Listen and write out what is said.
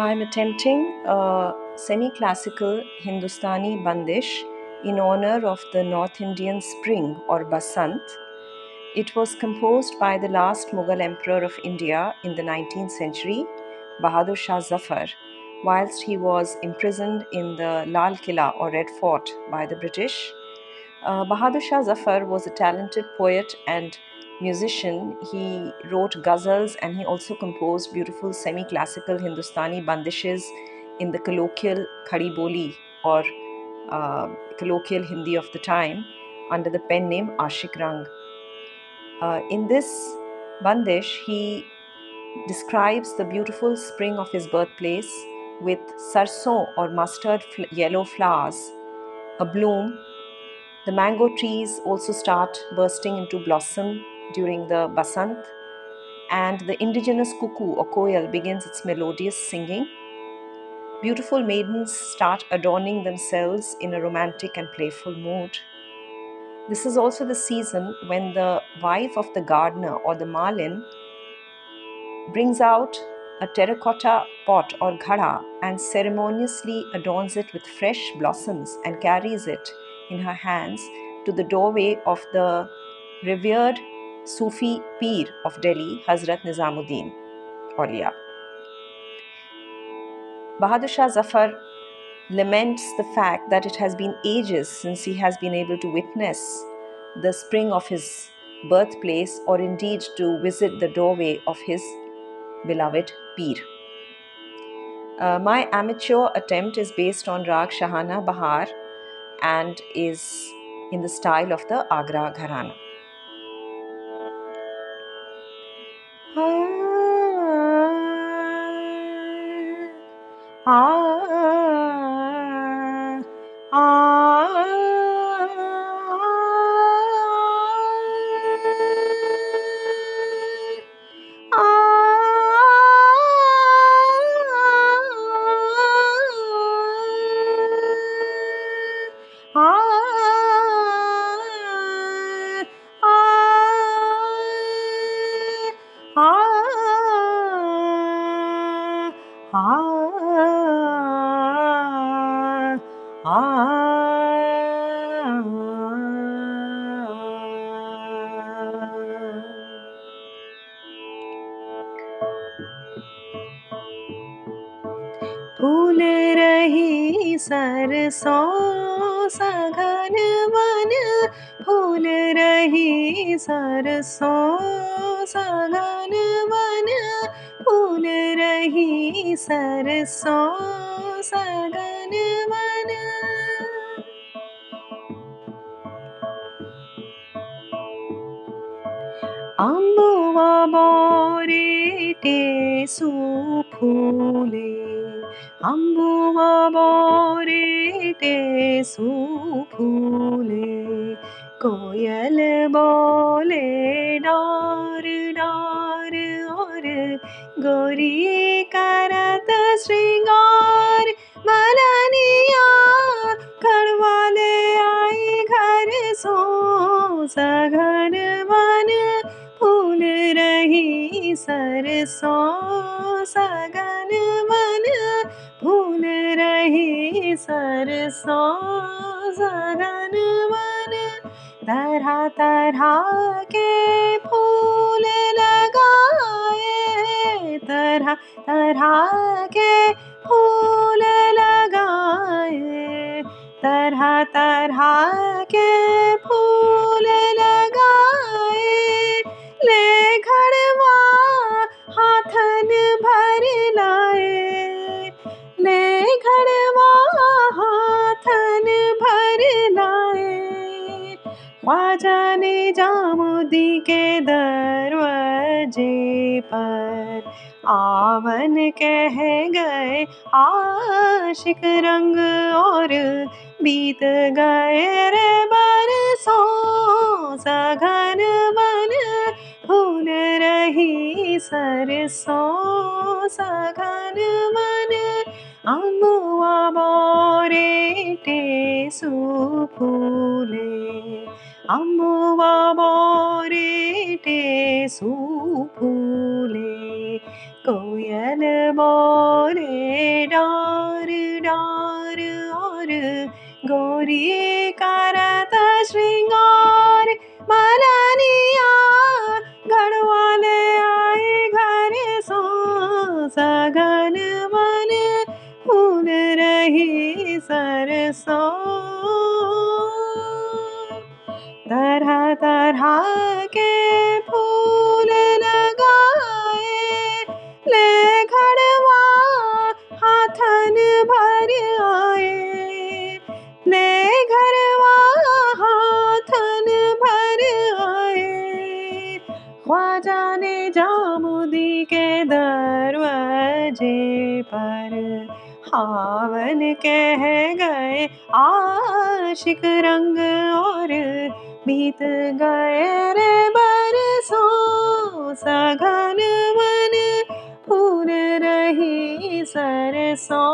I'm attempting a semi classical Hindustani bandish in honor of the North Indian spring or Basant. It was composed by the last Mughal emperor of India in the 19th century, Bahadur Shah Zafar, whilst he was imprisoned in the Lal Killa or Red Fort by the British. Uh, Bahadur Shah Zafar was a talented poet and musician. He wrote ghazals and he also composed beautiful semi classical Hindustani bandishes in the colloquial Khadi Boli or uh, colloquial Hindi of the time under the pen name Ashik Rang. Uh, in this bandish, he describes the beautiful spring of his birthplace with sarson or mustard fl- yellow flowers, a bloom. The mango trees also start bursting into blossom during the Basant, and the indigenous cuckoo or koel begins its melodious singing. Beautiful maidens start adorning themselves in a romantic and playful mood. This is also the season when the wife of the gardener or the malin brings out a terracotta pot or ghada and ceremoniously adorns it with fresh blossoms and carries it in her hands to the doorway of the revered Sufi Peer of Delhi, Hazrat Nizamuddin Aulia. Bahadur Shah Zafar laments the fact that it has been ages since he has been able to witness the spring of his birthplace or indeed to visit the doorway of his beloved Peer. Uh, my amateur attempt is based on Rag Shahana Bahar and is in the style of the Agra Gharana. फूल रही सरसों सघन one फूल रही सरसों सघन one फूल रही सरसों सघन one अम्बुआ बोरेटे सुफूले अम्बुआ बोरेटे सुफूले कोयल बोले डार डार, और गोरी करत श्रृंगार। मलनिया खड़वाले आई घर सो, सघन वन फूल रही सरसों सघन वन फूल रही सरसों सघन वन तरह तरह के फूल लगाए। तरह तरह के फूल लगाए। तरह तरह के फूल लगाए। ले घड़वा हाथन भर लाए। ख्वाजा जामुदी के दरवाजे पर। आवन कह गए, आशिक रंग और बीत गए रे बरसों। सघन मन फूल रही सरसों। सघन मन अम्बुआ बोरेटे सुफूले अम्बुआ बोरेटे सुफूले कोयल बोले डार डार और गोरी करत श्रृंगार, मलनिया घड़वाले आए घर सो सगन मन फूल रही सरसों। तरह तरह के फूल लगाए, ले घड़वा हाथन भर आए। ले घरवा हाथन भर आए। ख्वाजा ने जामुदी के दरवाजे पर हावन कह गए, आशिक रंग और बीत गए रे बरसों सघन मन फूल रही सरसों।